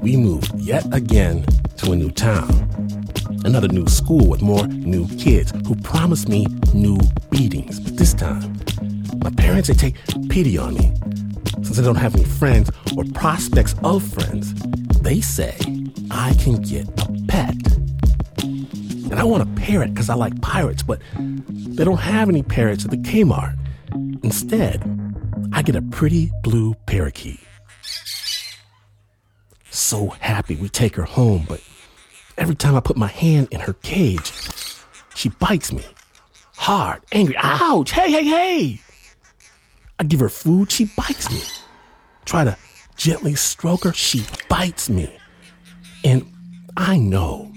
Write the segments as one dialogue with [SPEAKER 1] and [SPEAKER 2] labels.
[SPEAKER 1] we moved yet again to a new town. Another new school with more new kids who promised me new beatings. But this time, my parents, they take pity on me. Since I don't have any friends or prospects of friends, they say I can get a pet. And I want a parrot because I like pirates, but they don't have any parrots at the Kmart. Instead, I get a pretty blue parakeet. So happy we take her home, but every time I put my hand in her cage, she bites me. Hard, angry, ouch, hey, hey, hey. I give her food, she bites me. Try to gently stroke her, she bites me. And I know,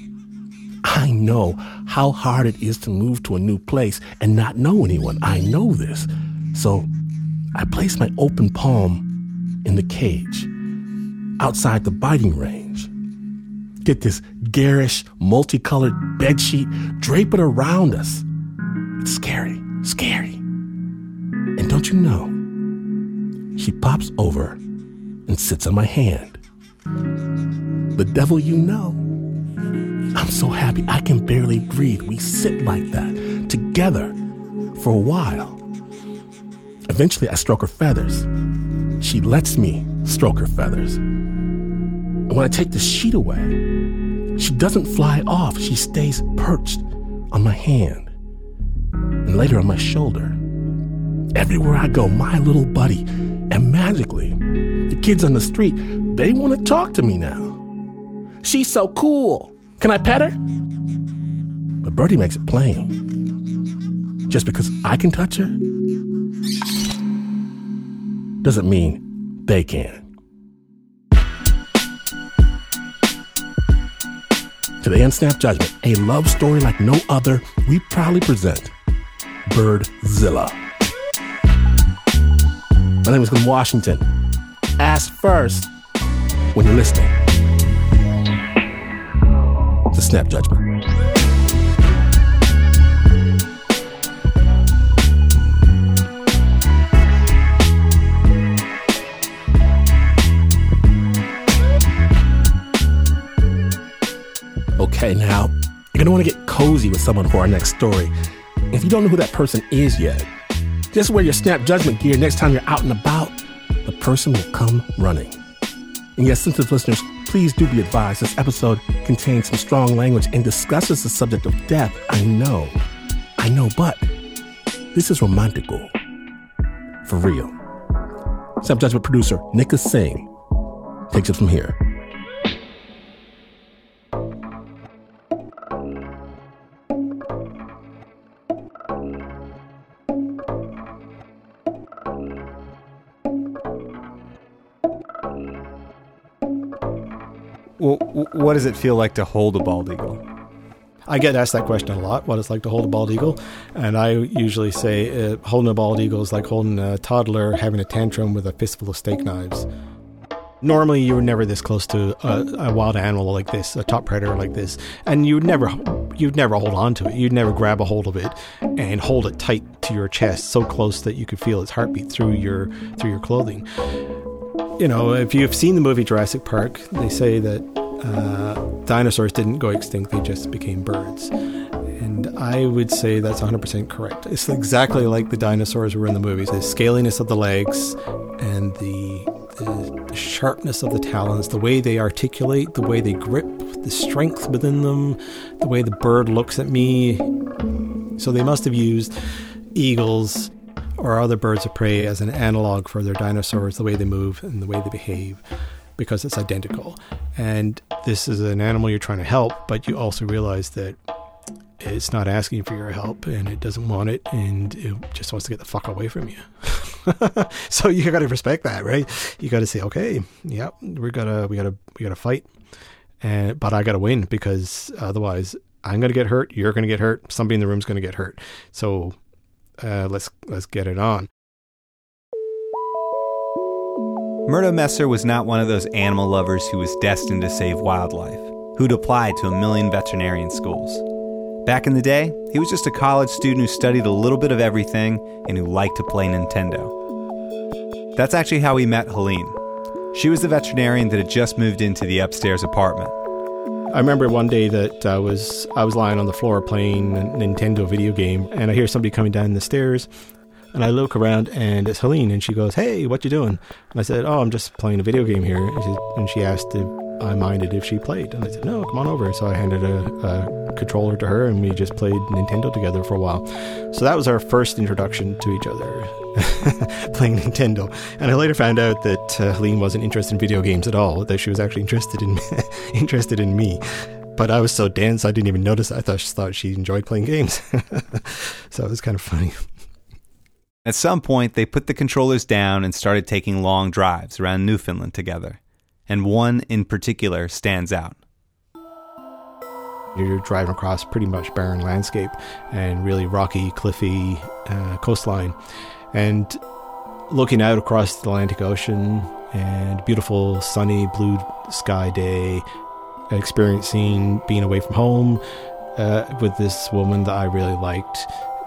[SPEAKER 1] I know how hard it is to move to a new place and not know anyone. I know this. So I place my open palm in the cage outside the biting range. Get this garish, multicolored bedsheet, drape it around us. It's scary, scary. And don't you know, she pops over and sits on my hand. The devil you know. I'm so happy I can barely breathe. We sit like that together for a while. Eventually, I stroke her feathers. She lets me stroke her feathers. And when I take the sheet away, she doesn't fly off. She stays perched on my hand and later on my shoulder. Everywhere I go, my little buddy. And magically, the kids on the street, they want to talk to me now. She's so cool. Can I pet her? But Birdie makes it plain. Just because I can touch her doesn't mean they can. Today on Snap Judgment, a love story like no other, we proudly present Birdzilla. My name is Glynn Washington. Ask first when you're listening to Snap Judgment. Okay, now, you're gonna wanna get cozy with someone for our next story. If you don't know who that person is yet, just wear your Snap Judgment gear next time you're out and about. The person will come running. And yes, sensitive listeners, please do be advised this episode contains some strong language and discusses the subject of death. I know, I know, but this is romantical. For real. Snap Judgment producer Nikka Singh takes it from here.
[SPEAKER 2] What does it feel like to hold a bald eagle?
[SPEAKER 3] I get asked that question a lot, what it's like to hold a bald eagle. And I usually say uh, holding a bald eagle is like holding a toddler having a tantrum with a fistful of steak knives. Normally, you were never this close to a, a wild animal like this, a top predator like this, and you would never, you'd never hold on to it. You'd never grab a hold of it and hold it tight to your chest, so close that you could feel its heartbeat through your through your clothing. You know, if you've seen the movie Jurassic Park, they say that uh, dinosaurs didn't go extinct; they just became birds. And I would say that's 100% correct. It's exactly like the dinosaurs were in the movies. The scaliness of the legs and the the sharpness of the talons, the way they articulate, the way they grip, the strength within them, the way the bird looks at me. So they must have used eagles or other birds of prey as an analog for their dinosaurs, the way they move and the way they behave, because it's identical. And this is an animal you're trying to help, but you also realize that it's not asking for your help and it doesn't want it and it just wants to get the fuck away from you. so you got to respect that, right? You got to say, okay, yeah, we gotta, we gotta, we gotta fight, and but I gotta win because otherwise I'm gonna get hurt. You're gonna get hurt. Somebody in the room's gonna get hurt. So uh, let's let's get it on.
[SPEAKER 2] Murdo Messer was not one of those animal lovers who was destined to save wildlife, who'd applied to a million veterinarian schools. Back in the day, he was just a college student who studied a little bit of everything and who liked to play Nintendo. That's actually how he met Helene. She was the veterinarian that had just moved into the upstairs apartment.
[SPEAKER 3] I remember one day that I was I was lying on the floor playing a Nintendo video game, and I hear somebody coming down the stairs, and I look around and it's Helene, and she goes, "Hey, what you doing?" And I said, "Oh, I'm just playing a video game here." And she, and she asked if I minded if she played, and I said, "No, come on over." So I handed a, a controller to her, and we just played Nintendo together for a while. So that was our first introduction to each other, playing Nintendo. And I later found out that uh, Helene wasn't interested in video games at all; that she was actually interested in interested in me. But I was so dense, I didn't even notice. I thought she thought she enjoyed playing games, so it was kind of funny.
[SPEAKER 2] At some point, they put the controllers down and started taking long drives around Newfoundland together. And one in particular stands out.
[SPEAKER 3] You're driving across pretty much barren landscape and really rocky, cliffy uh, coastline. And looking out across the Atlantic Ocean and beautiful, sunny, blue sky day, experiencing being away from home uh, with this woman that I really liked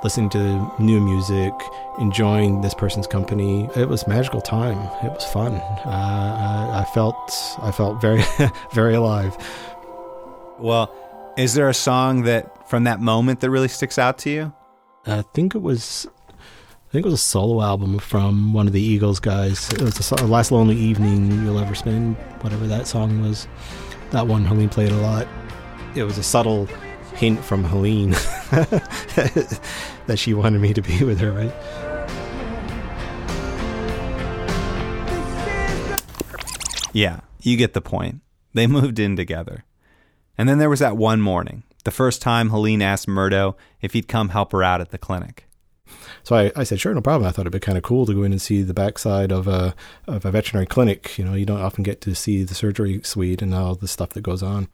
[SPEAKER 3] listening to new music, enjoying this person's company. It was magical time. It was fun. Uh, I, I felt I felt very very alive.
[SPEAKER 2] Well, is there a song that from that moment that really sticks out to you?
[SPEAKER 3] I think it was I think it was a solo album from one of the Eagles guys. It was the last lonely evening you'll ever spend, whatever that song was. That one Helene played a lot. It was a subtle hint from Helene that she wanted me to be with her, right?
[SPEAKER 2] Yeah, you get the point. They moved in together. And then there was that one morning, the first time Helene asked Murdo if he'd come help her out at the clinic.
[SPEAKER 3] So I, I said, sure, no problem. I thought it'd be kind of cool to go in and see the backside of a of a veterinary clinic. You know, you don't often get to see the surgery suite and all the stuff that goes on.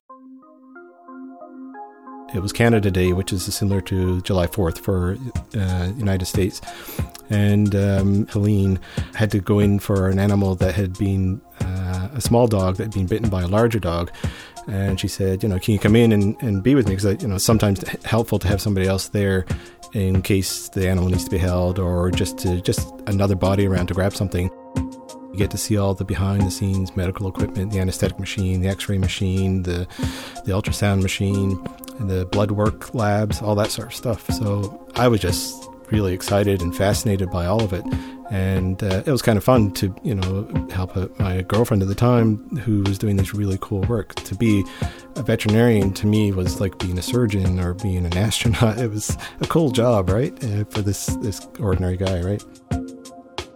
[SPEAKER 3] It was Canada Day, which is similar to July 4th for uh, United States. And um, Helene had to go in for an animal that had been uh, a small dog that had been bitten by a larger dog. And she said, you know, can you come in and, and be with me? Because, you know, sometimes helpful to have somebody else there in case the animal needs to be held or just to just another body around to grab something. You get to see all the behind the scenes medical equipment, the anesthetic machine, the x ray machine, the, the ultrasound machine, the blood work labs, all that sort of stuff. So I was just really excited and fascinated by all of it. And uh, it was kind of fun to, you know, help a, my girlfriend at the time who was doing this really cool work. To be a veterinarian to me was like being a surgeon or being an astronaut. It was a cool job, right, uh, for this this ordinary guy, right?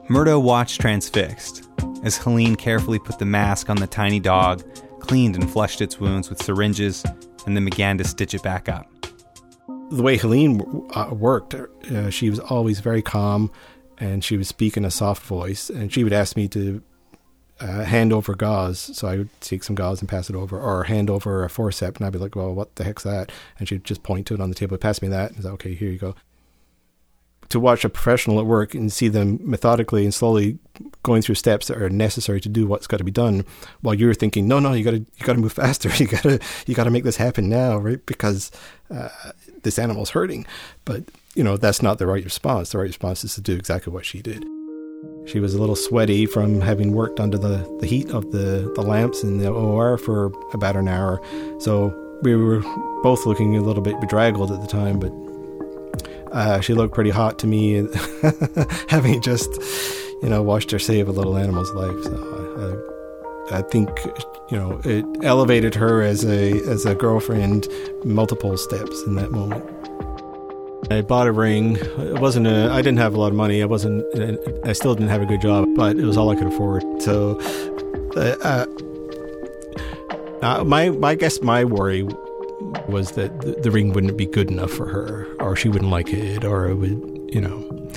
[SPEAKER 2] Murdo watched transfixed as Helene carefully put the mask on the tiny dog, cleaned and flushed its wounds with syringes, and then began to stitch it back up.
[SPEAKER 3] The way Helene uh, worked, uh, she was always very calm and she would speak in a soft voice. And she would ask me to uh, hand over gauze. So I would take some gauze and pass it over, or hand over a forceps. And I'd be like, well, what the heck's that? And she'd just point to it on the table, pass me that. And say, okay, here you go to watch a professional at work and see them methodically and slowly going through steps that are necessary to do what's got to be done while you're thinking no no you got to you got to move faster. You got to you got to make this happen now right? Because uh, this animal's hurting. But you know that's not the right response. The right response is to do exactly what she did. She was a little sweaty from having worked under the, the heat of the, the lamps in the OR for about an hour. So we were both looking a little bit bedraggled at the time but uh, she looked pretty hot to me, having just, you know, watched her save a little animal's life. So I, I think you know it elevated her as a as a girlfriend multiple steps in that moment. I bought a ring. It wasn't a. I didn't have a lot of money. I wasn't. I still didn't have a good job, but it was all I could afford. So, uh, uh, my my guess my worry was that the, the ring wouldn't be good enough for her, or she wouldn't like it, or it would, you know,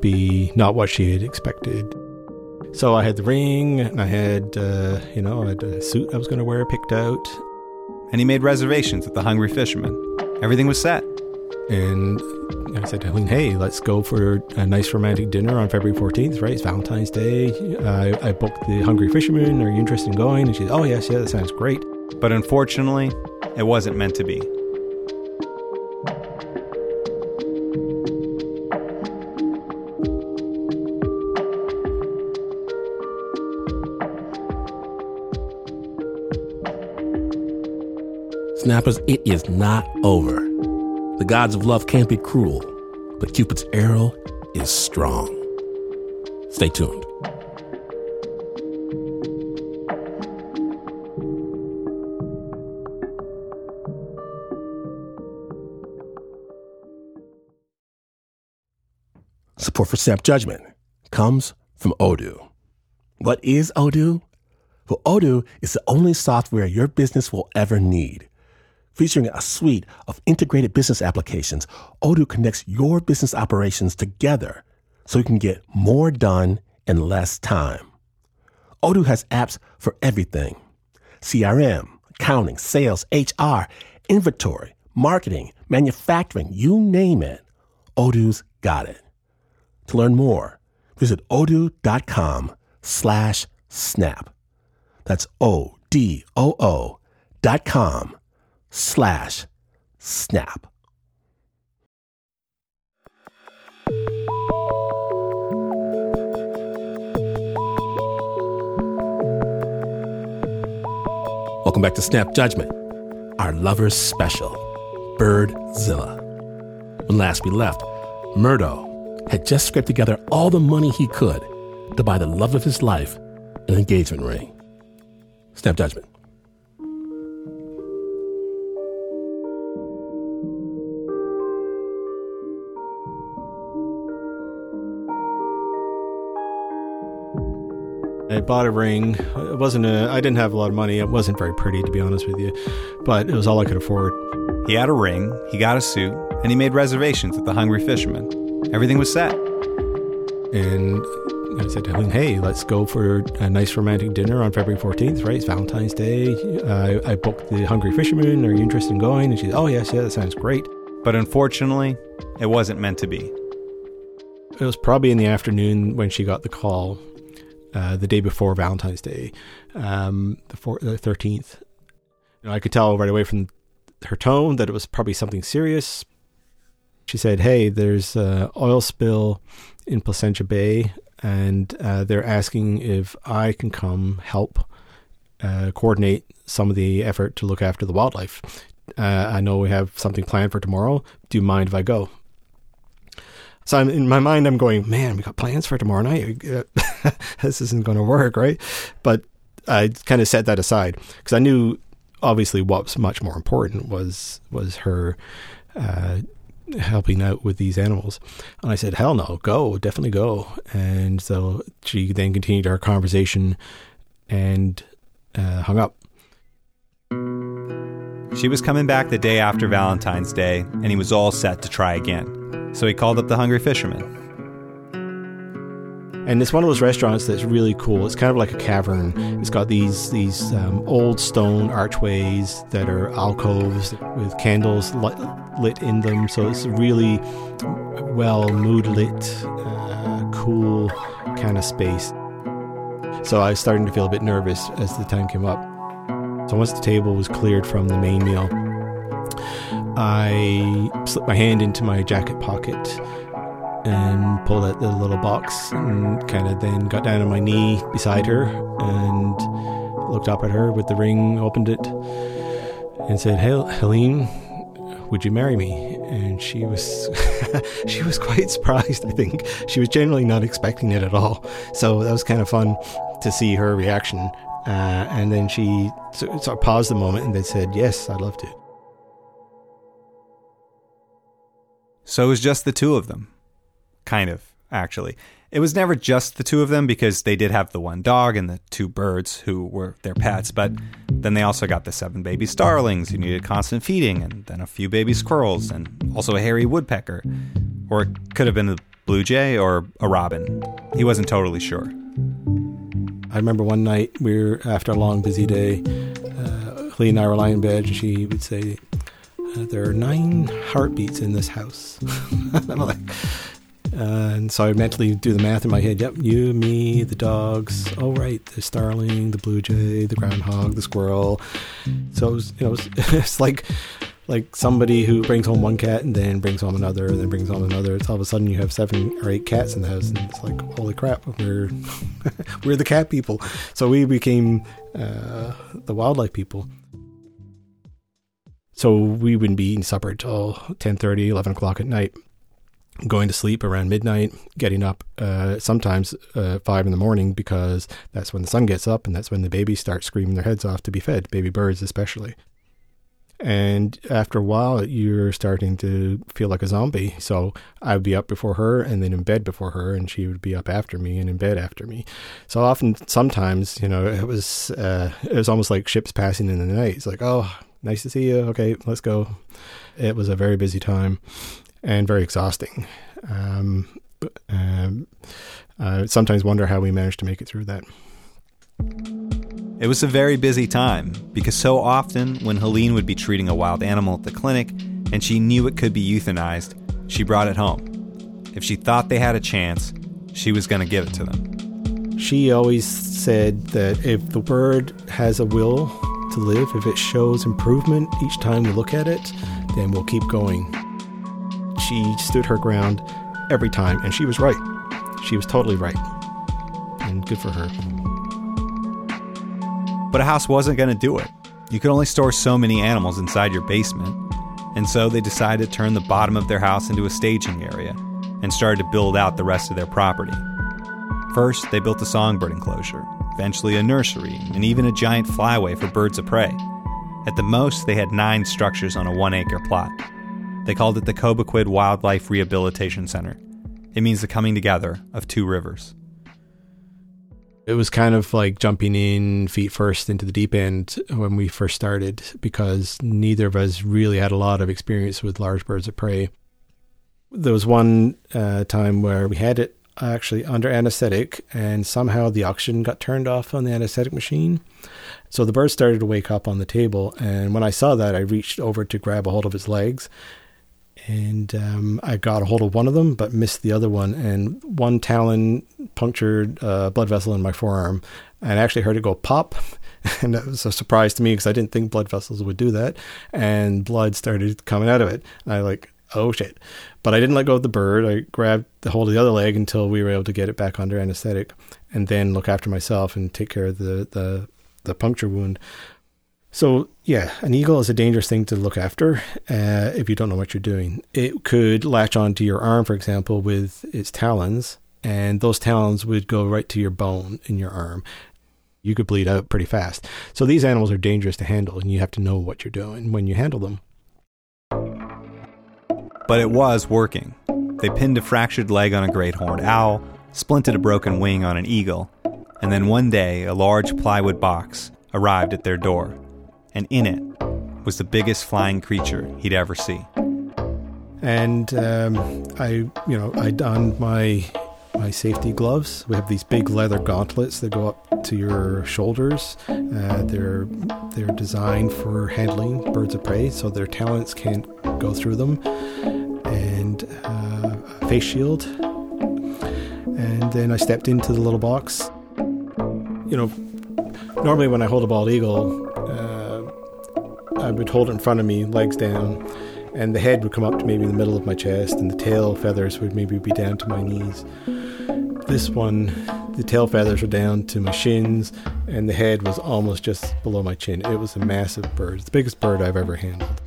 [SPEAKER 3] be not what she had expected. So I had the ring, and I had, uh, you know, I had a suit I was going to wear picked out.
[SPEAKER 2] And he made reservations at the Hungry Fisherman. Everything was set.
[SPEAKER 3] And I said to Helene, hey, let's go for a nice romantic dinner on February 14th, right? It's Valentine's Day. I, I booked the Hungry Fisherman. Are you interested in going? And she said, oh, yes, yeah, that sounds great.
[SPEAKER 2] But unfortunately, it wasn't meant to be.
[SPEAKER 1] Snappers, it is not over. The gods of love can't be cruel, but Cupid's arrow is strong. Stay tuned. Support for Snap Judgment comes from Odoo. What is Odoo? Well, Odoo is the only software your business will ever need. Featuring a suite of integrated business applications, Odoo connects your business operations together so you can get more done in less time. Odoo has apps for everything CRM, accounting, sales, HR, inventory, marketing, manufacturing, you name it. Odoo's got it. To learn more, visit odoo.com slash snap. That's O-D-O-O dot com slash snap. Welcome back to Snap Judgment, our lovers special, Birdzilla. When last we left, Murdo had just scraped together all the money he could to buy the love of his life an engagement ring. Snap Judgment.
[SPEAKER 3] I bought a ring. It wasn't a. I didn't have a lot of money. It wasn't very pretty, to be honest with you, but it was all I could afford.
[SPEAKER 2] He had a ring, he got a suit, and he made reservations at the Hungry Fisherman. Everything was set.
[SPEAKER 3] And I said to Helene, hey, let's go for a nice romantic dinner on February 14th, right? It's Valentine's Day. I, I booked the Hungry Fisherman. Are you interested in going? And she said, oh, yes, yeah, that sounds great.
[SPEAKER 2] But unfortunately, it wasn't meant to be.
[SPEAKER 3] It was probably in the afternoon when she got the call, uh, the day before Valentine's Day, um, the, four, the 13th. You know, I could tell right away from her tone that it was probably something serious. She said, "Hey, there's a oil spill in Placentia Bay, and uh, they're asking if I can come help uh, coordinate some of the effort to look after the wildlife. Uh, I know we have something planned for tomorrow. Do you mind if I go?" So I'm, in my mind, I'm going, "Man, we got plans for tomorrow night. this isn't going to work, right?" But I kind of set that aside because I knew obviously what was much more important was was her uh, helping out with these animals. And I said, hell no, go, definitely go. And so she then continued our conversation and uh, hung up.
[SPEAKER 2] She was coming back the day after Valentine's Day, and he was all set to try again. So he called up the Hungry Fisherman.
[SPEAKER 3] And it's one of those restaurants that's really cool. It's kind of like a cavern. It's got these these um, old stone archways that are alcoves with candles lit, lit in them. So it's really well mood lit, uh, cool kind of space. So I was starting to feel a bit nervous as the time came up. So once the table was cleared from the main meal, I slipped my hand into my jacket pocket and pulled out the little box and kind of then got down on my knee beside her and looked up at her with the ring, opened it, and said, Hey, Helene, would you marry me? and she was she was quite surprised. I think she was generally not expecting it at all. So that was kind of fun to see her reaction. Uh, and then she sort of paused a moment and then said, "Yes, I'd love to."
[SPEAKER 2] So it was just the two of them, kind of actually. It was never just the two of them because they did have the one dog and the two birds who were their pets, but then they also got the seven baby starlings who needed constant feeding, and then a few baby squirrels, and also a hairy woodpecker. Or it could have been a blue jay or a robin. He wasn't totally sure.
[SPEAKER 3] I remember one night we were after a long, busy day. Uh, Lee and I were lying in bed, and she would say, "There are nine heartbeats in this house." I'm like, and so I mentally do the math in my head. Yep, you, me, the dogs. Oh, right, the starling, the blue jay, the groundhog, the squirrel. So it was, you know, it's, like like somebody who brings home one cat and then brings home another and then brings home another. It's all of a sudden you have seven or eight cats in the house, and it's like, holy crap, we're we're the cat people. So we became uh, the wildlife people. So we wouldn't be eating supper until 10, 11 o'clock at night going to sleep around midnight, getting up uh, sometimes uh, five in the morning because that's when the sun gets up and that's when the babies start screaming their heads off to be fed, baby birds especially. And after a while, you're starting to feel like a zombie. So I would be up before her and then in bed before her, and she would be up after me and in bed after me. So often, sometimes, you know, it was uh, it was almost like ships passing in the night. It's like, oh, nice to see you. Okay, let's go. It was a very busy time and very exhausting. Um, um, I sometimes wonder how we managed to make it through that.
[SPEAKER 2] It was a very busy time because so often when Helene would be treating a wild animal at the clinic and she knew it could be euthanized, she brought it home. If she thought they had a chance, she was going to give it to them.
[SPEAKER 3] She always said that if the bird has a will to live, if it shows improvement each time we look at it, then we'll keep going she stood her ground every time, and she was right. She was totally right. And good for her.
[SPEAKER 2] But a house wasn't going to do it. You could only store so many animals inside your basement. And so they decided to turn the bottom of their house into a staging area and started to build out the rest of their property. First, they built a songbird enclosure, eventually a nursery, and even a giant flyway for birds of prey. At the most, they had nine structures on a one acre plot. They called it the Cobequid Wildlife Rehabilitation Center. It means the coming together of two rivers.
[SPEAKER 3] It was kind of like jumping in feet first into the deep end when we first started because neither of us really had a lot of experience with large birds of prey. There was one uh, time where we had it actually under anesthetic, and somehow the oxygen got turned off on the anesthetic machine. So the bird started to wake up on the table, and when I saw that, I reached over to grab a hold of his legs, and um, I got a hold of one of them, but missed the other one. And one talon punctured a blood vessel in my forearm, and I actually heard it go pop. And that was a surprise to me because I didn't think blood vessels would do that. And blood started coming out of it. And I like, oh shit! But I didn't let go of the bird. I grabbed the hold of the other leg until we were able to get it back under anesthetic, and then look after myself and take care of the the, the puncture wound. So, yeah, an eagle is a dangerous thing to look after uh, if you don't know what you're doing. It could latch onto your arm, for example, with its talons, and those talons would go right to your bone in your arm. You could bleed out pretty fast. So, these animals are dangerous to handle, and you have to know what you're doing when you handle them.
[SPEAKER 2] But it was working. They pinned a fractured leg on a great horned owl, splinted a broken wing on an eagle, and then one day a large plywood box arrived at their door and in it was the biggest flying creature he'd ever see.
[SPEAKER 3] And um, I, you know, I donned my my safety gloves. We have these big leather gauntlets that go up to your shoulders. Uh, they're they're designed for handling birds of prey, so their talons can't go through them. And uh, a face shield. And then I stepped into the little box. You know, normally when I hold a bald eagle, I would hold it in front of me, legs down, and the head would come up to maybe the middle of my chest, and the tail feathers would maybe be down to my knees. This one, the tail feathers were down to my shins, and the head was almost just below my chin. It was a massive bird, the biggest bird I've ever handled.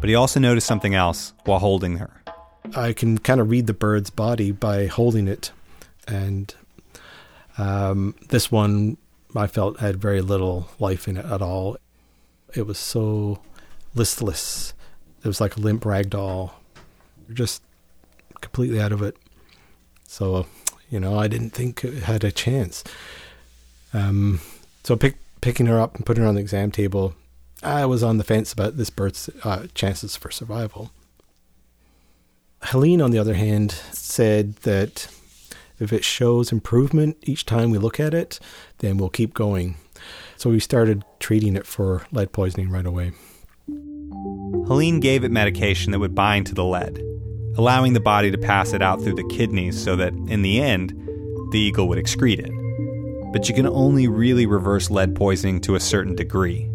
[SPEAKER 2] but he also noticed something else while holding her.
[SPEAKER 3] I can kind of read the bird's body by holding it, and um, this one I felt had very little life in it at all. It was so listless. It was like a limp rag doll, just completely out of it. So, you know, I didn't think it had a chance. Um, so pick, picking her up and putting her on the exam table, I was on the fence about this bird's uh, chances for survival. Helene, on the other hand, said that if it shows improvement each time we look at it, then we'll keep going. So we started treating it for lead poisoning right away.
[SPEAKER 2] Helene gave it medication that would bind to the lead, allowing the body to pass it out through the kidneys so that, in the end, the eagle would excrete it. But you can only really reverse lead poisoning to a certain degree.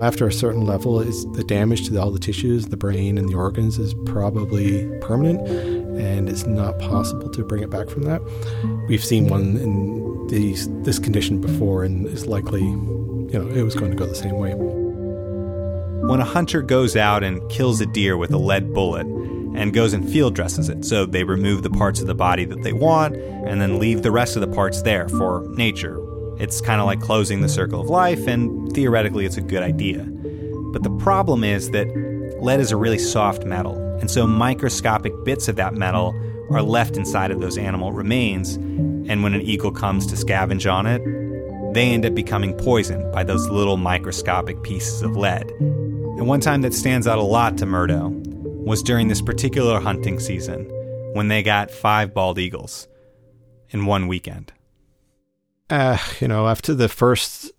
[SPEAKER 3] After a certain level, the damage to all the tissues, the brain, and the organs is probably permanent, and it's not possible to bring it back from that. We've seen one in these, this condition before, and it's likely, you know, it was going to go the same way.
[SPEAKER 2] When a hunter goes out and kills a deer with a lead bullet and goes and field dresses it, so they remove the parts of the body that they want and then leave the rest of the parts there for nature. It's kind of like closing the circle of life, and theoretically, it's a good idea. But the problem is that lead is a really soft metal, and so microscopic bits of that metal are left inside of those animal remains, and when an eagle comes to scavenge on it, they end up becoming poisoned by those little microscopic pieces of lead. And one time that stands out a lot to Murdo was during this particular hunting season when they got five bald eagles in one weekend.
[SPEAKER 3] Uh, you know, after the first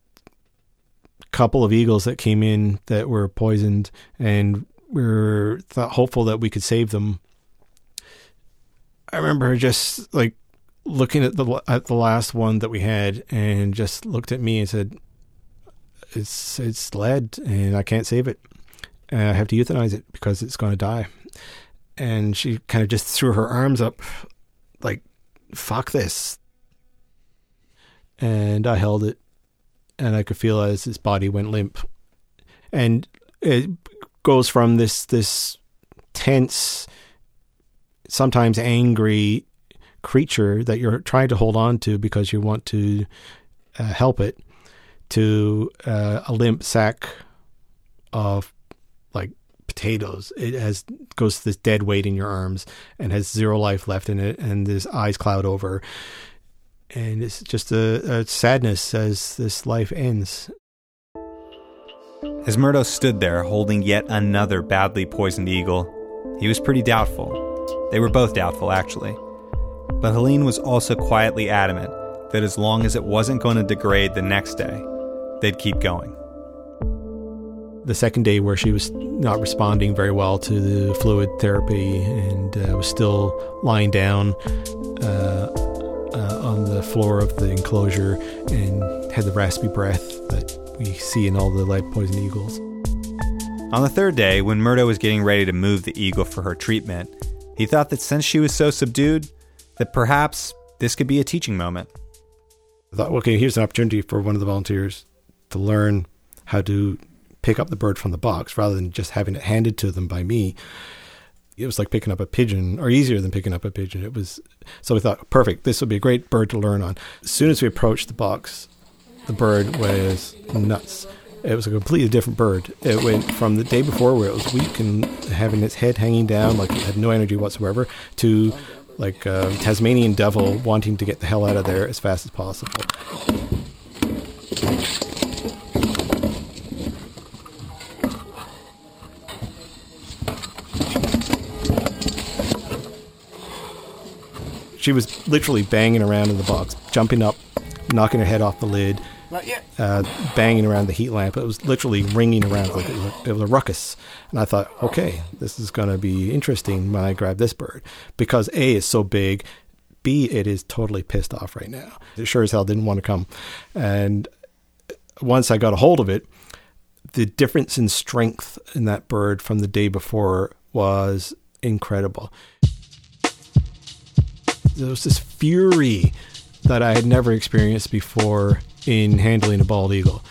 [SPEAKER 3] couple of eagles that came in that were poisoned, and we were hopeful that we could save them. I remember just like looking at the at the last one that we had, and just looked at me and said, "It's it's lead, and I can't save it. I have to euthanize it because it's going to die." And she kind of just threw her arms up, like, "Fuck this." And I held it, and I could feel as its body went limp, and it goes from this this tense, sometimes angry creature that you're trying to hold on to because you want to uh, help it to uh, a limp sack of like potatoes. It has goes to this dead weight in your arms and has zero life left in it, and this eyes cloud over, and it's just a, a sadness as this life ends.
[SPEAKER 2] As Murdo stood there holding yet another badly poisoned eagle, he was pretty doubtful. They were both doubtful, actually. But Helene was also quietly adamant that as long as it wasn't going to degrade the next day, they'd keep going.
[SPEAKER 3] The second day, where she was not responding very well to the fluid therapy and uh, was still lying down uh, uh, on the floor of the enclosure and had the raspy breath that we see in all the lead poisoned eagles.
[SPEAKER 2] On the third day, when Murdo was getting ready to move the eagle for her treatment, he thought that since she was so subdued, that perhaps this could be a teaching moment.
[SPEAKER 3] I thought, okay, here's an opportunity for one of the volunteers to learn how to pick up the bird from the box rather than just having it handed to them by me. It was like picking up a pigeon, or easier than picking up a pigeon. It was so we thought, perfect, this would be a great bird to learn on. As soon as we approached the box, the bird was nuts. It was a completely different bird. It went from the day before where it was weak and having its head hanging down, like it had no energy whatsoever, to like a Tasmanian devil wanting to get the hell out of there as fast as possible. She was literally banging around in the box, jumping up, knocking her head off the lid, uh, banging around the heat lamp. It was literally ringing around like it was, it was a ruckus. And I thought, okay, this is going to be interesting when I grab this bird because A is so big, B it is totally pissed off right now. It sure as hell didn't want to come. And once I got a hold of it, the difference in strength in that bird from the day before was incredible. There was this fury that I had never experienced before in handling a bald eagle.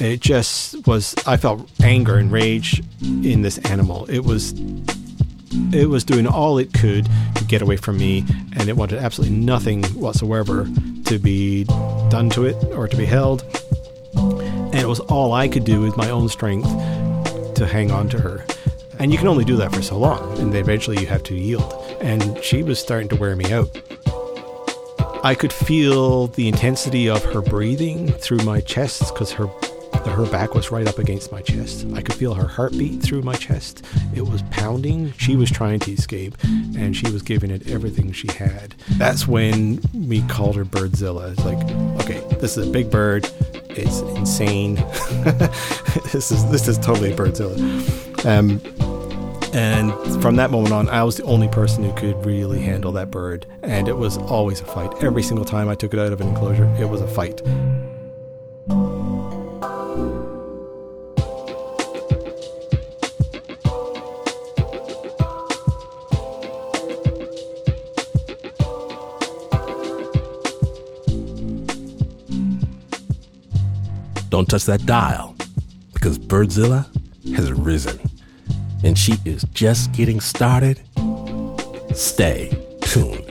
[SPEAKER 3] It just was, I felt anger and rage in this animal. It was it was doing all it could to get away from me, and it wanted absolutely nothing whatsoever to be done to it or to be held. And it was all I could do with my own strength to hang on to her. And you can only do that for so long, and eventually you have to yield. And she was starting to wear me out. I could feel the intensity of her breathing through my chest because her her back was right up against my chest. I could feel her heartbeat through my chest. It was pounding. She was trying to escape, and she was giving it everything she had. That's when we called her Birdzilla. It's like, okay, this is a big bird. It's insane. this is this is totally Birdzilla. Um, and from that moment on, I was the only person who could really handle that bird. And it was always a fight. Every single time I took it out of an enclosure, it was a fight.
[SPEAKER 1] Don't touch that dial because Birdzilla has risen and she is just getting started. Stay tuned.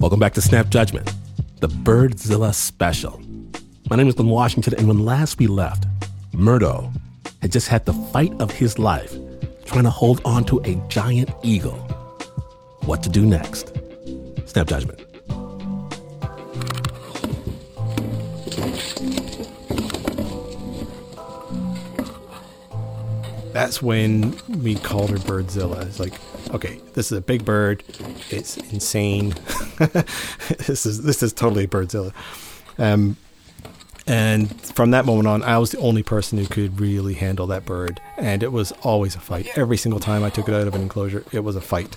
[SPEAKER 1] Welcome back to Snap Judgment the Birdzilla Special. My name is Glynn Washington, and when last we left, Murdo had just had the fight of his life trying to hold on to a giant eagle. What to do next? Snap judgment.
[SPEAKER 3] That's when we called her Birdzilla. It's like, okay, this is a big bird. It's insane. this is this is totally Birdzilla. Um, and from that moment on, I was the only person who could really handle that bird, and it was always a fight. Every single time I took it out of an enclosure, it was a fight.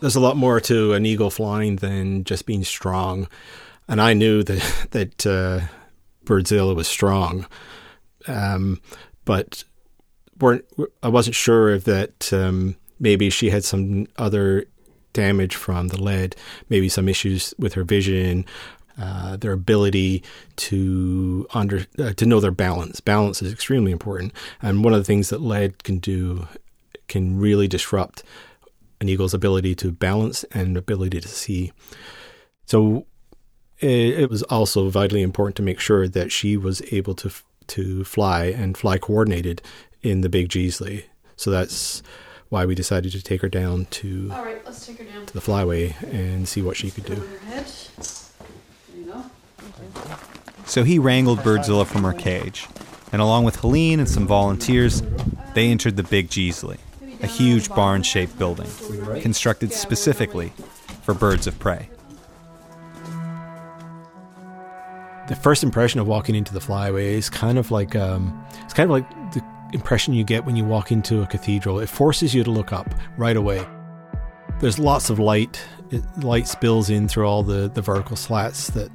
[SPEAKER 3] There's a lot more to an eagle flying than just being strong, and I knew that that uh, Birdzilla was strong, um, but weren't I wasn't sure if that um, maybe she had some other damage from the lead, maybe some issues with her vision, uh, their ability to under uh, to know their balance. Balance is extremely important, and one of the things that lead can do can really disrupt an eagle's ability to balance and ability to see. So it, it was also vitally important to make sure that she was able to to fly and fly coordinated in the big Geesley. So that's why we decided to take her down to,
[SPEAKER 4] All right, let's take her down.
[SPEAKER 3] to the flyway and see what she could do.
[SPEAKER 4] Over her head. There you go.
[SPEAKER 2] So he wrangled Birdzilla from her cage, and along with Helene and some volunteers, they entered the Big Geesley, a huge barn shaped building constructed specifically for birds of prey.
[SPEAKER 3] The first impression of walking into the flyway is kind of like um, it's kind of like the impression you get when you walk into a cathedral. It forces you to look up right away. There's lots of light. It, light spills in through all the, the vertical slats that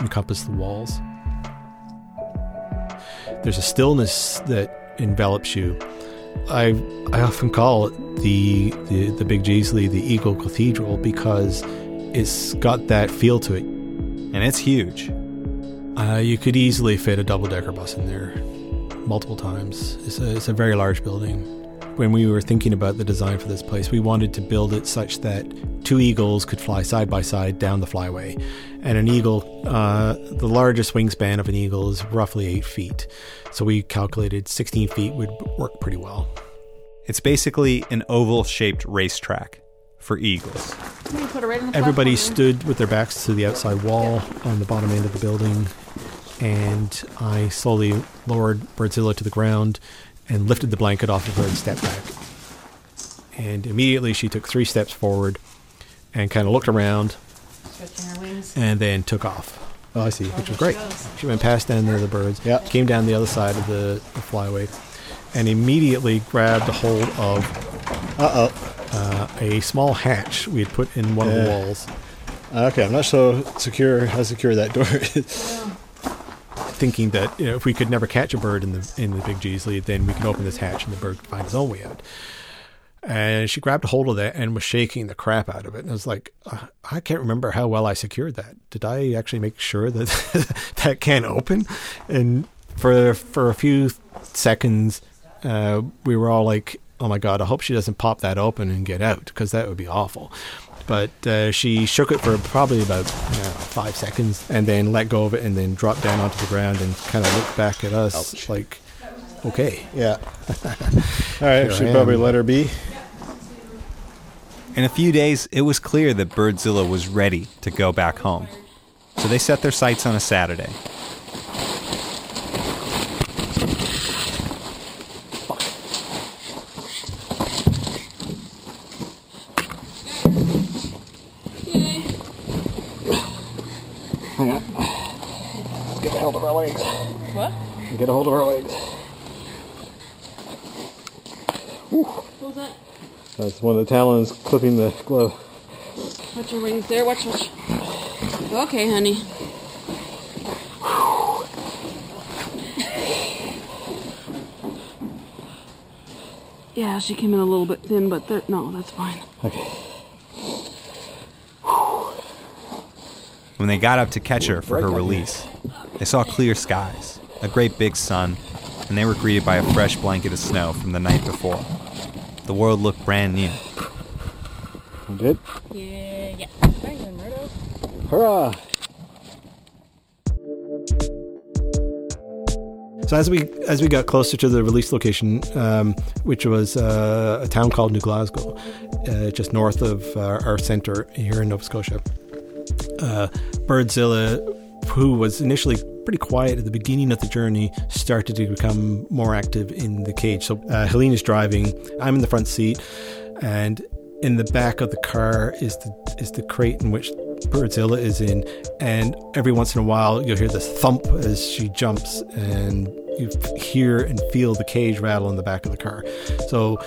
[SPEAKER 3] encompass the walls. There's a stillness that envelops you. I I often call it the the, the Big Geesley the Eagle Cathedral because it's got that feel to it.
[SPEAKER 2] And it's huge.
[SPEAKER 3] Uh, you could easily fit a double decker bus in there multiple times. It's a, it's a very large building. When we were thinking about the design for this place, we wanted to build it such that two eagles could fly side by side down the flyway. And an eagle, uh, the largest wingspan of an eagle is roughly eight feet. So we calculated 16 feet would work pretty well.
[SPEAKER 2] It's basically an oval shaped racetrack for eagles.
[SPEAKER 4] Put her right on the
[SPEAKER 3] Everybody stood with their backs to the outside wall on the bottom end of the building, and I slowly lowered Birdzilla to the ground and lifted the blanket off of her and stepped back. And immediately she took three steps forward and kind of looked around
[SPEAKER 4] Stretching her wings.
[SPEAKER 3] and then took off. Oh, I see, which was great.
[SPEAKER 4] she
[SPEAKER 3] went past down there the birds, yeah, came down the other side of the, the flyway, and immediately grabbed a hold of. Uh oh. uh, a small hatch we had put in one of the walls,
[SPEAKER 5] Okay, I'm not so secure how secure that door is.
[SPEAKER 3] Thinking that you know, if we could never catch a bird in the in the big Jeesley, then we can open this hatch and the bird can find own way out. And she grabbed a hold of that and was shaking the crap out of it. And I was like, uh, I can't remember how well I secured that. Did I actually make sure that that can open? And for for a few seconds, uh, we were all like, "Oh my god, I hope she doesn't pop that open and get out because that would be awful." But uh, she shook it for probably about I don't know, five seconds and then let go of it and then dropped down onto the ground and kind of looked back at us
[SPEAKER 5] Ouch.
[SPEAKER 3] like, "Okay."
[SPEAKER 5] Yeah. All right,
[SPEAKER 3] Here
[SPEAKER 5] should
[SPEAKER 3] I
[SPEAKER 5] probably
[SPEAKER 3] am.
[SPEAKER 5] let her be.
[SPEAKER 2] In a few days, it was clear that Birdzilla was ready to go back home. So they set their sights on a Saturday.
[SPEAKER 3] Get a hold of our legs.
[SPEAKER 4] What?
[SPEAKER 3] Get a hold of our legs.
[SPEAKER 4] What was that?
[SPEAKER 5] That's one of the talons clipping the glove.
[SPEAKER 4] Watch your wings there. Watch, watch. Okay, honey. Yeah, she came in a little bit thin, but there, no, that's fine.
[SPEAKER 5] Okay.
[SPEAKER 2] When they got up to catch her for her release, they saw clear skies, a great big sun, and they were greeted by a fresh blanket of snow from the night before. The world looked brand new.
[SPEAKER 5] You did?
[SPEAKER 4] Yeah, yeah. Thank you, Murdo.
[SPEAKER 5] Hurrah!
[SPEAKER 3] So as we as we got closer to the release location, um, which was uh, a town called New Glasgow, uh, just north of uh, our centre here in Nova Scotia, uh, Birdzilla, who was initially pretty quiet at the beginning of the journey, started to become more active in the cage. So uh, Helene is driving, I'm in the front seat, and in the back of the car is the is the crate in which Birdzilla is in, and every once in a while you'll hear this thump as she jumps, and you hear and feel the cage rattle in the back of the car. So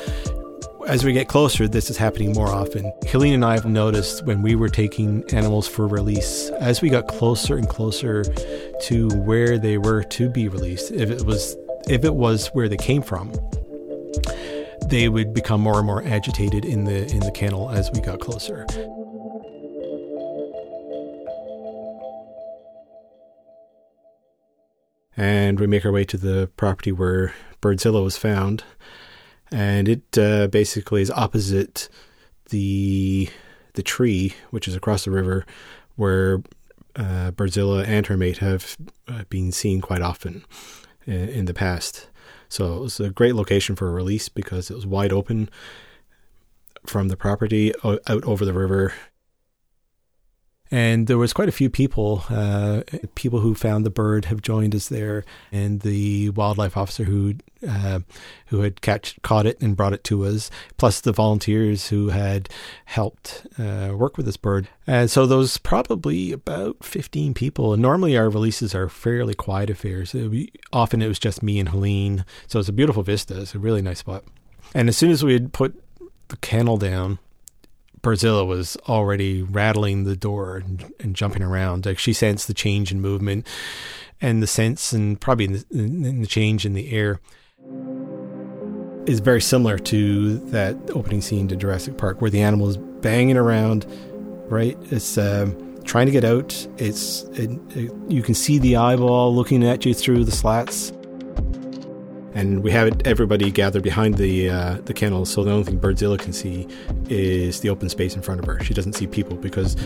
[SPEAKER 3] as we get closer, this is happening more often. Helene and I have noticed when we were taking animals for release, as we got closer and closer to where they were to be released, if it was if it was where they came from, they would become more and more agitated in the in the kennel as we got closer. And we make our way to the property where Birdzilla was found, and it uh, basically is opposite the the tree, which is across the river, where uh, Birdzilla and her mate have uh, been seen quite often in, in the past. So it was a great location for a release because it was wide open from the property out over the river. And there was quite a few people. Uh, people who found the bird have joined us there, and the wildlife officer who uh, who had catch, caught it and brought it to us, plus the volunteers who had helped uh, work with this bird. And so those probably about fifteen people. And normally our releases are fairly quiet affairs. Be- often it was just me and Helene, so it's a beautiful vista. It's a really nice spot. And as soon as we had put the kennel down, Birdzilla was already rattling the door and, and jumping around. Like she sensed the change in movement and the sense and probably in the, in the change in the air is very similar to that opening scene to Jurassic Park where the animal is banging around, right? It's um, trying to get out. It's it, it, you can see the eyeball looking at you through the slats. And we have everybody gathered behind the uh, the kennel, so the only thing Birdzilla can see is the open space in front of her. She doesn't see people because,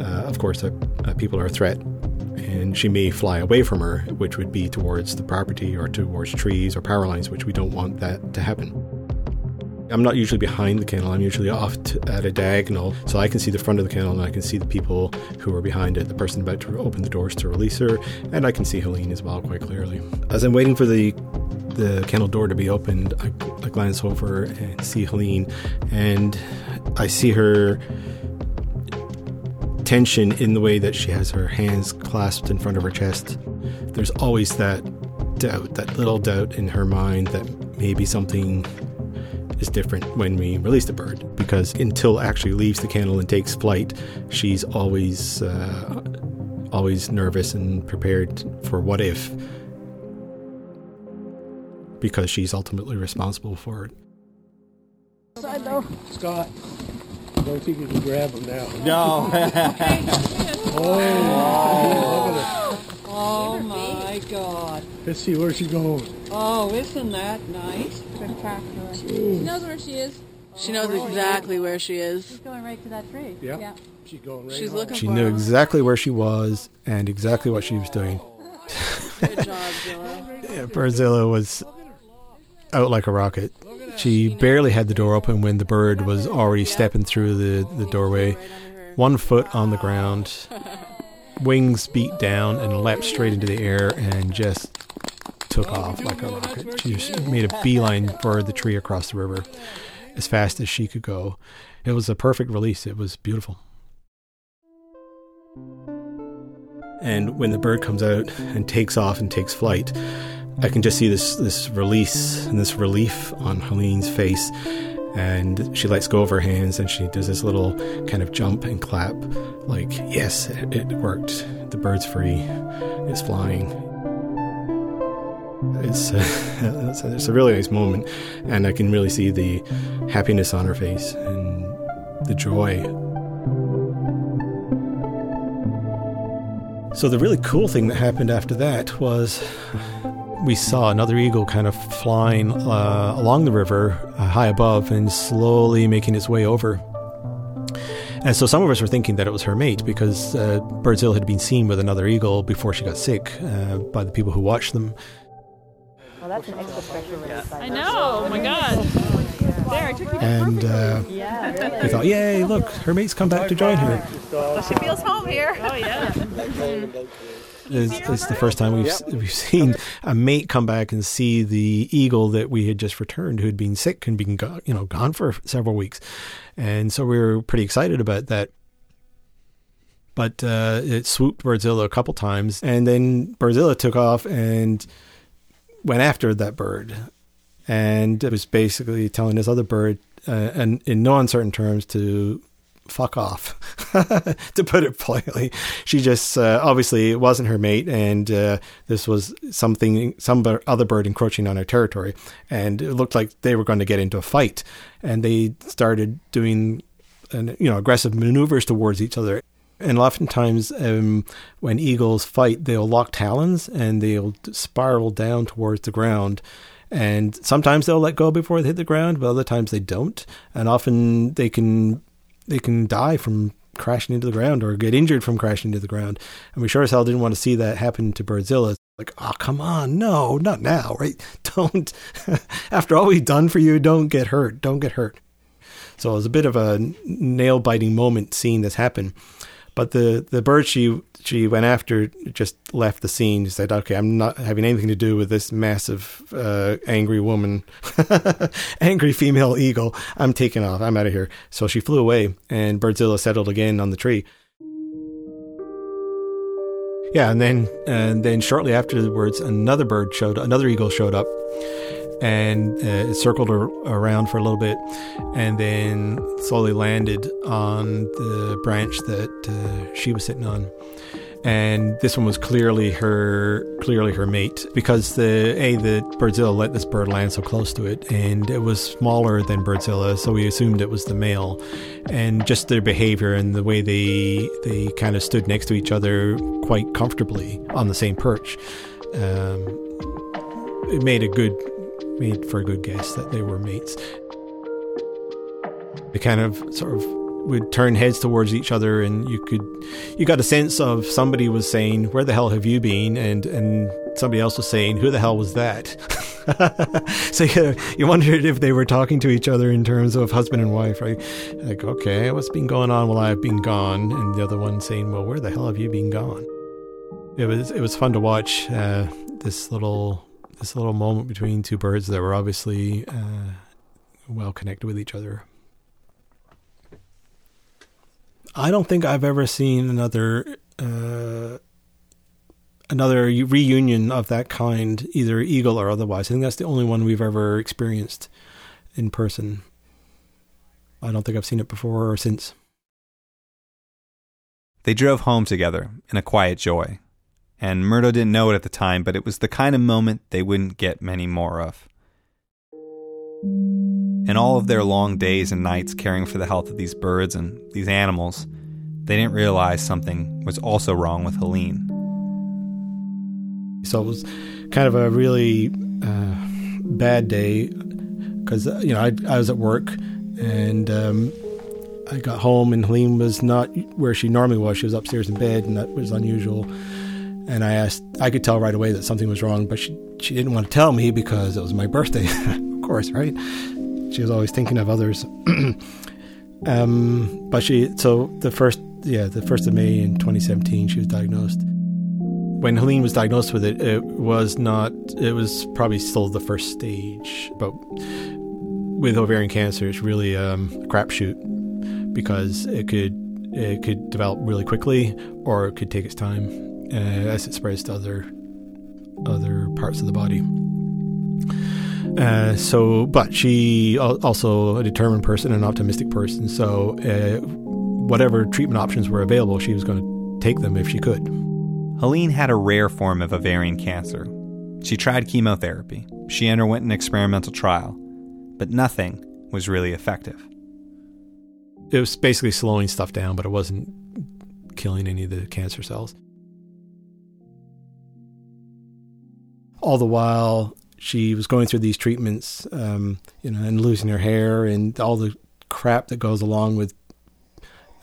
[SPEAKER 3] uh, of course, uh, uh, people are a threat, and she may fly away from her, which would be towards the property or towards trees or power lines, which we don't want that to happen. I'm not usually behind the kennel. I'm usually off at a diagonal, so I can see the front of the kennel and I can see the people who are behind it, the person about to open the doors to release her, and I can see Helene as well quite clearly. As I'm waiting for the the kennel door to be opened, I, I glance over and see Helene, and I see her tension in the way that she has her hands clasped in front of her chest. There's always that doubt, that little doubt in her mind that maybe something is different when we release the bird because until actually leaves the kennel and takes flight, she's always uh, always nervous and prepared for what if because she's ultimately responsible for it.
[SPEAKER 5] Scott, I don't think you can grab him now.
[SPEAKER 2] No.
[SPEAKER 4] Oh Oh, my god.
[SPEAKER 5] Let's see where she goes.
[SPEAKER 4] Oh, isn't that nice?
[SPEAKER 6] She knows where she is.
[SPEAKER 4] She knows oh, exactly where she is.
[SPEAKER 6] She's going right to that tree.
[SPEAKER 5] Yeah. She's going right
[SPEAKER 4] She's
[SPEAKER 5] home.
[SPEAKER 4] looking
[SPEAKER 3] She knew
[SPEAKER 4] him.
[SPEAKER 3] exactly where she was and exactly what she was doing. Oh.
[SPEAKER 4] Good job, Zilla.
[SPEAKER 3] Yeah, Birdzilla was out like a rocket. She barely had the door open when the bird was already stepping through the, the doorway,
[SPEAKER 4] Right under her.
[SPEAKER 3] one foot on the ground, wings beat down and leapt straight into the air and just took off like a rocket. She just made a beeline for the tree across the river as fast as she could go. It was a perfect release. It was beautiful. And when the bird comes out and takes off and takes flight, I can just see this this release and this relief on Helene's face. And she lets go of her hands and she does this little kind of jump and clap, like, yes, it, worked. The bird's free. It's flying. It's, it's, a, it's a really nice moment. And I can really see the happiness on her face and the joy So the really cool thing that happened after that was we saw another eagle kind of flying uh, along the river uh, high above and slowly making its way over. And so some of us were thinking that it was her mate because uh, Birdzilla had been seen with another eagle before she got sick uh, by the people who watched them.
[SPEAKER 7] Well, that's an extra special release.
[SPEAKER 8] I know. Oh my god. There, I took you.
[SPEAKER 3] And uh,
[SPEAKER 7] Yeah,
[SPEAKER 3] we thought, yay, look, her mate's come back to join her.
[SPEAKER 8] She feels home here. Oh yeah.
[SPEAKER 3] It's, it's the first time we've we've seen a mate come back and see the eagle that we had just returned, who had been sick and been go, you know gone for several weeks, and so we were pretty excited about that. But uh, it swooped Birdzilla a couple times, and then Birdzilla took off and went after that bird, and it was basically telling this other bird, uh, and in no uncertain terms, to fuck off, to put it politely. She just uh, obviously it wasn't her mate, and uh, this was something some other bird encroaching on her territory, and it looked like they were going to get into a fight, and they started doing, an, you know, aggressive maneuvers towards each other. And oftentimes, um, when eagles fight, they'll lock talons and they'll spiral down towards the ground. And sometimes they'll let go before they hit the ground, but other times they don't. And often they can they can die from crashing into the ground or get injured from crashing into the ground. And we sure as hell didn't want to see that happen to Birdzilla. Like, oh, come on. No, not now, right? Don't. After all we've done for you, don't get hurt. Don't get hurt. So it was a bit of a nail biting moment seeing this happen. But the, the bird she she went after just left the scene. She said, "Okay, I'm not having anything to do with this massive uh, angry woman, angry female eagle. I'm taking off. I'm out of here." So she flew away, and Birdzilla settled again on the tree. Yeah, and then and then shortly afterwards, another bird showed, another eagle showed up, and uh, it circled ar- around for a little bit, and then slowly landed on the branch that uh, she was sitting on. And this one was clearly her, clearly her mate, because the a the Birdzilla let this bird land so close to it, and it was smaller than Birdzilla, so we assumed it was the male. And just their behavior and the way they they kind of stood next to each other quite comfortably on the same perch, um, it made a good made for a good guess that they were mates. They kind of sort of would turn heads towards each other, and you could you got a sense of somebody was saying, "Where the hell have you been?" and and somebody else was saying, "Who the hell was that?" so you, you wondered if they were talking to each other in terms of husband and wife, right? Like, okay, what's been going on while I've been gone? And the other one saying, "Well, where the hell have you been gone?" It was it was fun to watch uh, this little this little moment between two birds that were obviously uh, well connected with each other. I don't think I've ever seen another uh, another reunion of that kind, either eagle or otherwise. I think that's the only one we've ever experienced in person. I don't think I've seen it before or since.
[SPEAKER 2] They drove home together in a quiet joy. And Murdo didn't know it at the time, but it was the kind of moment they wouldn't get many more of. In all of their long days and nights caring for the health of these birds and these animals, they didn't realize something was also wrong with Helene.
[SPEAKER 3] So it was kind of a really uh, bad day because you know I, I was at work and um, I got home and Helene was not where she normally was. She was upstairs in bed, and that was unusual. And I asked, I could tell right away that something was wrong, but she she didn't want to tell me because it was my birthday, of course, right? She was always thinking of others. um, but she so the first yeah the first of May in 2017 she was diagnosed. When Helene was diagnosed with it, it was not. It was probably still the first stage, but with ovarian cancer, it's really um, a crapshoot because it could it could develop really quickly, or it could take its time uh, as it spreads to other other parts of the body. Uh, so, but she also a determined person, an optimistic person. So, uh, whatever treatment options were available, she was going to take them if she could.
[SPEAKER 2] Helene had a rare form of ovarian cancer. She tried chemotherapy. She underwent an experimental trial, but nothing was really effective.
[SPEAKER 3] It was basically slowing stuff down, but it wasn't killing any of the cancer cells. All the while, she was going through these treatments, um, you know, and losing her hair and all the crap that goes along with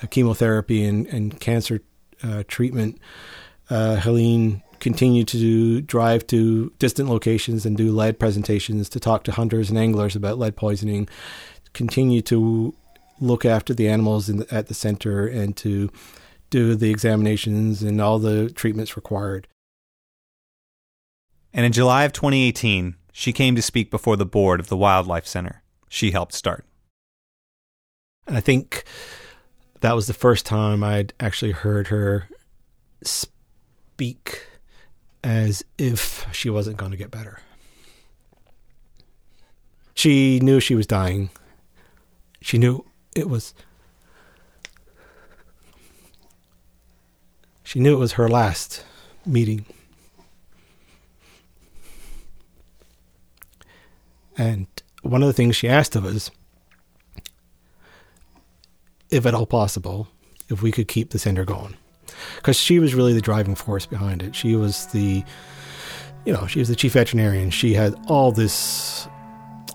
[SPEAKER 3] chemotherapy and, and cancer uh, treatment. Uh, Helene continued to drive to distant locations and do lead presentations to talk to hunters and anglers about lead poisoning. Continue to look after the animals the, at the center and to do the examinations and all the treatments required.
[SPEAKER 2] And in July of 2018, she came to speak before the board of the Wildlife Center she helped start.
[SPEAKER 3] And I think that was the first time I'd actually heard her speak as if she wasn't going to get better. She knew she was dying. She knew it was. She knew it was her last meeting. And one of the things she asked of us, if at all possible, if we could keep the center going. Because she was really the driving force behind it. She was the, you know, she was the chief veterinarian. She had all this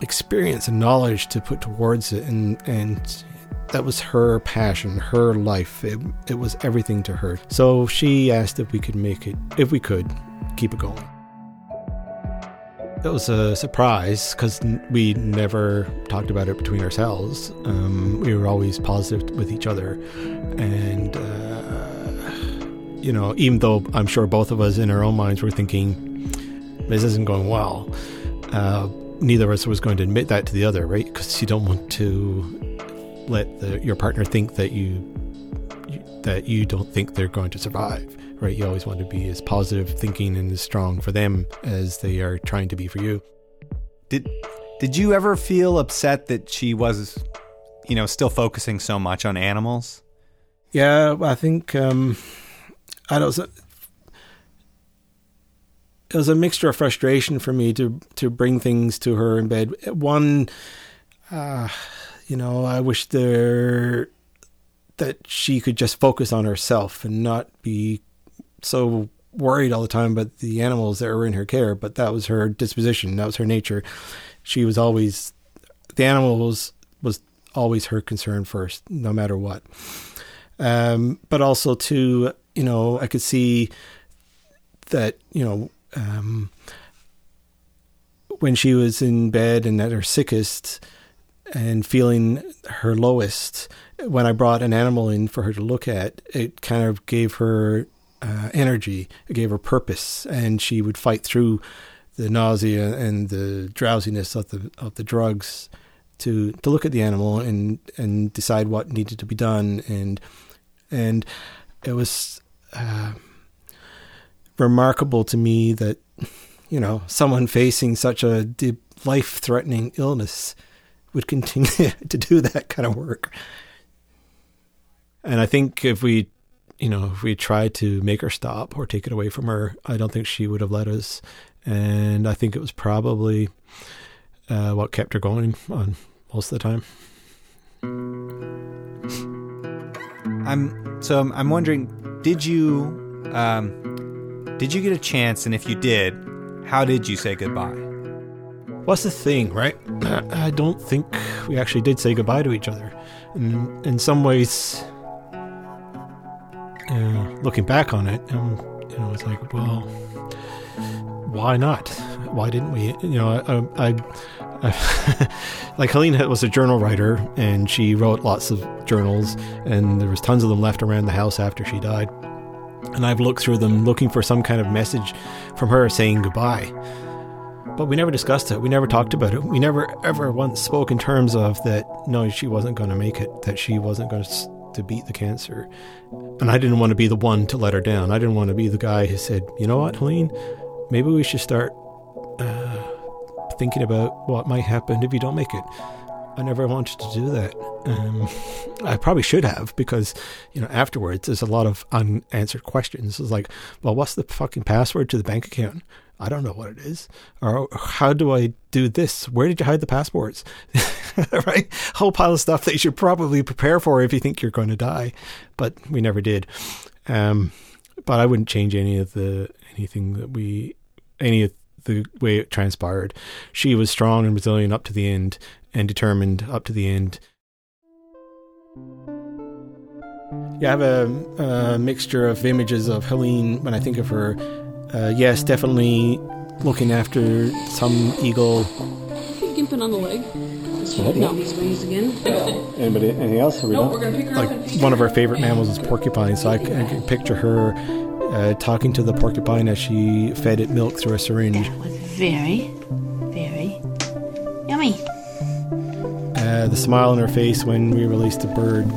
[SPEAKER 3] experience and knowledge to put towards it, and and that was her passion, her life. It, it was everything to her. So she asked if we could make it, if we could, keep it going. It was a surprise because we never talked about it between ourselves. Um, we were always positive with each other. And, uh, you know, even though I'm sure both of us in our own minds were thinking, this isn't going well, uh, neither of us was going to admit that to the other, right? Because you don't want to let the, your partner think that you, you that you don't think they're going to survive right? You always want to be as positive thinking and as strong for them as they are trying to be for you.
[SPEAKER 2] Did did you ever feel upset that she was, you know, still focusing so much on animals?
[SPEAKER 3] Yeah, I think um, I don't. It was a mixture of frustration for me to to bring things to her in bed. One, uh, you know, I wish there that she could just focus on herself and not be so worried all the time about the animals that were in her care, but that was her disposition. That was her nature. She was always the animals was always her concern first, no matter what. Um, but also too, you know, I could see that you know um, when she was in bed and at her sickest and feeling her lowest. When I brought an animal in for her to look at, it kind of gave her uh, energy. It gave her purpose, and she would fight through the nausea and the drowsiness of the of the drugs to to look at the animal and and decide what needed to be done. And and it was uh, remarkable to me that you know someone facing such a life threatening illness would continue to do that kind of work. And I think if we, you know, if we tried to make her stop or take it away from her, I don't think she would have let us. And I think it was probably uh, what kept her going on most of the time.
[SPEAKER 2] I'm so I'm, wondering, did you um, did you get a chance? And if you did, how did you say goodbye?
[SPEAKER 3] What's the thing, right? I don't think we actually did say goodbye to each other. In, in some ways, uh, looking back on it, and you know, it's like, well, why not? Why didn't we? You know, I, I, I like Helene was a journal writer, and she wrote lots of journals, and there was tons of them left around the house after she died. And I've looked through them looking for some kind of message from her saying goodbye. But we never discussed it. We never talked about it. We never ever once spoke in terms of that. No, she wasn't going to make it. That she wasn't going to to beat the cancer. And I didn't want to be the one to let her down. I didn't want to be the guy who said, "You know what, Helene? Maybe we should start uh, thinking about what might happen if you don't make it." I never wanted to do that. Um, I probably should have because, you know, afterwards there's a lot of unanswered questions. It's like, well, what's the fucking password to the bank account? I don't know what it is. Or how do I do this? Where did you hide the passports? right? Whole pile of stuff that you should probably prepare for if you think you're going to die. But we never did. Um, but I wouldn't change any of the anything that we any of the way it transpired. She was strong and resilient up to the end and determined up to the end. Yeah, I have a, a mixture of images of Helene when I think of her uh, yes, definitely looking after some eagle.
[SPEAKER 4] Gimping on the leg.
[SPEAKER 5] ahead,
[SPEAKER 4] No,
[SPEAKER 5] yeah.
[SPEAKER 4] he's wings again.
[SPEAKER 5] Anybody? Anything else? Are we
[SPEAKER 4] No, we're gonna pick her
[SPEAKER 3] Like
[SPEAKER 4] up.
[SPEAKER 3] one of our favorite mammals is porcupine, so I can, I can picture her uh, talking to the porcupine as she fed it milk through a syringe.
[SPEAKER 9] That was very, very
[SPEAKER 3] Uh, the smile on her face when we released the bird.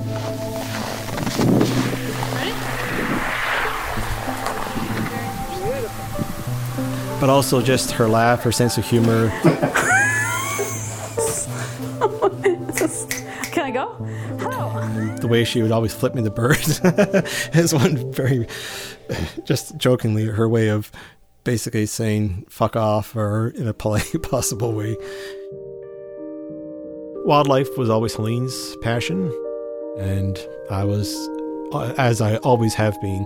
[SPEAKER 3] But also just her laugh, her sense of humor.
[SPEAKER 6] Can I go? Hello.
[SPEAKER 3] the way she would always flip me the bird is one very just jokingly her way of basically saying fuck off or in a polite possible way wildlife was always helene's passion and i was uh, as i always have been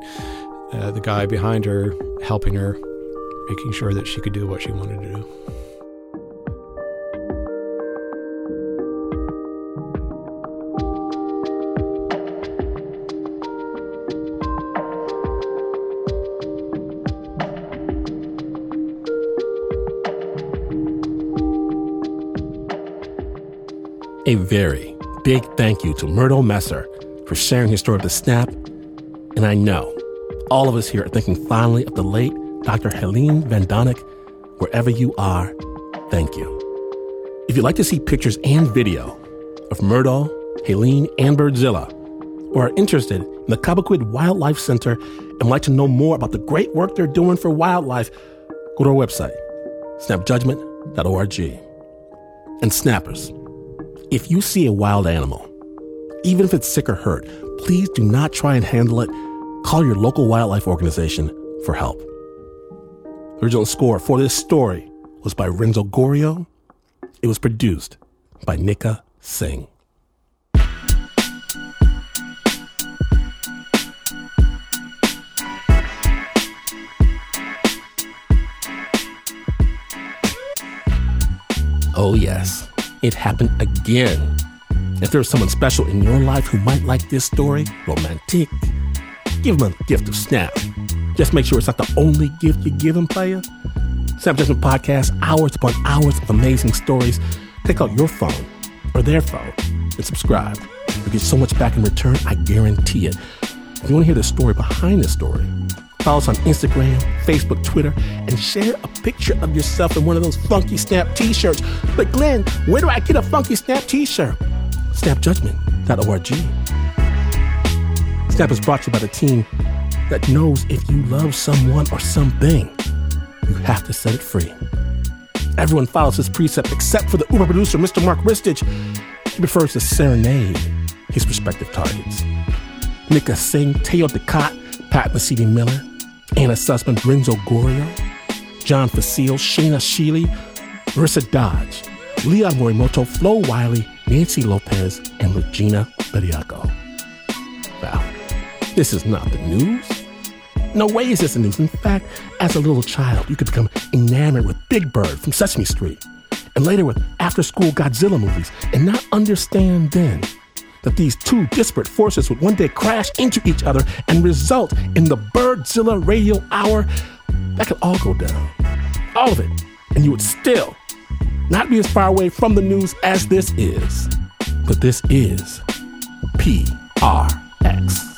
[SPEAKER 3] uh, the guy behind her helping her making sure that she could do what she wanted to do
[SPEAKER 1] A very big thank you to Murdo Messer for sharing his story of the snap. And I know all of us here are thinking fondly of the late Dr. Helene Van Doninck. Wherever you are, thank you. If you'd like to see pictures and video of Myrtle, Helene, and Birdzilla, or are interested in the Cobequid Wildlife Center and would like to know more about the great work they're doing for wildlife, go to our website, snapjudgment.org. And snappers, if you see a wild animal, even if it's sick or hurt, please do not try and handle it. Call your local wildlife organization for help. The original score for this story was by Renzo Gorrio. It was produced by Nikka Singh. Oh, yes, it happened again. If there's someone special in your life who might like this story, romantic, give them a gift of Snap. Just make sure it's not the only gift you give them, player. Snap Judgment Podcast, hours upon hours of amazing stories. Take out your phone or their phone and subscribe. You'll get so much back in return, I guarantee it. If you want to hear the story behind the story, follow us on Instagram, Facebook, Twitter, and share a picture of yourself in one of those funky Snap t shirts. But Glynn, where do I get a funky Snap t shirt? Snapjudgment.org. Snap is brought to you by the team that knows if you love someone or something, you have to set it free. Everyone follows his precept except for the Uber producer, Mr. Mark Ristich. He prefers to serenade his prospective targets. Nikka Singh, Teo Ducot, Pat Mesiti-Miller, Anna Sussman, Renzo Gorrio, John Facile, Shaina Shealy, Marissa Dodge, Leon Morimoto, Flo Wiley, Nancy Lopez, and Regina Bediako. Wow, this is not the news. No way is this the news. In fact, as a little child, you could become enamored with Big Bird from Sesame Street, and later with after school Godzilla movies, and not understand then that these two disparate forces would one day crash into each other and result in the Birdzilla radio hour. That could all go down. All of it. And you would still not be as far away from the news as this is. But this is PRX.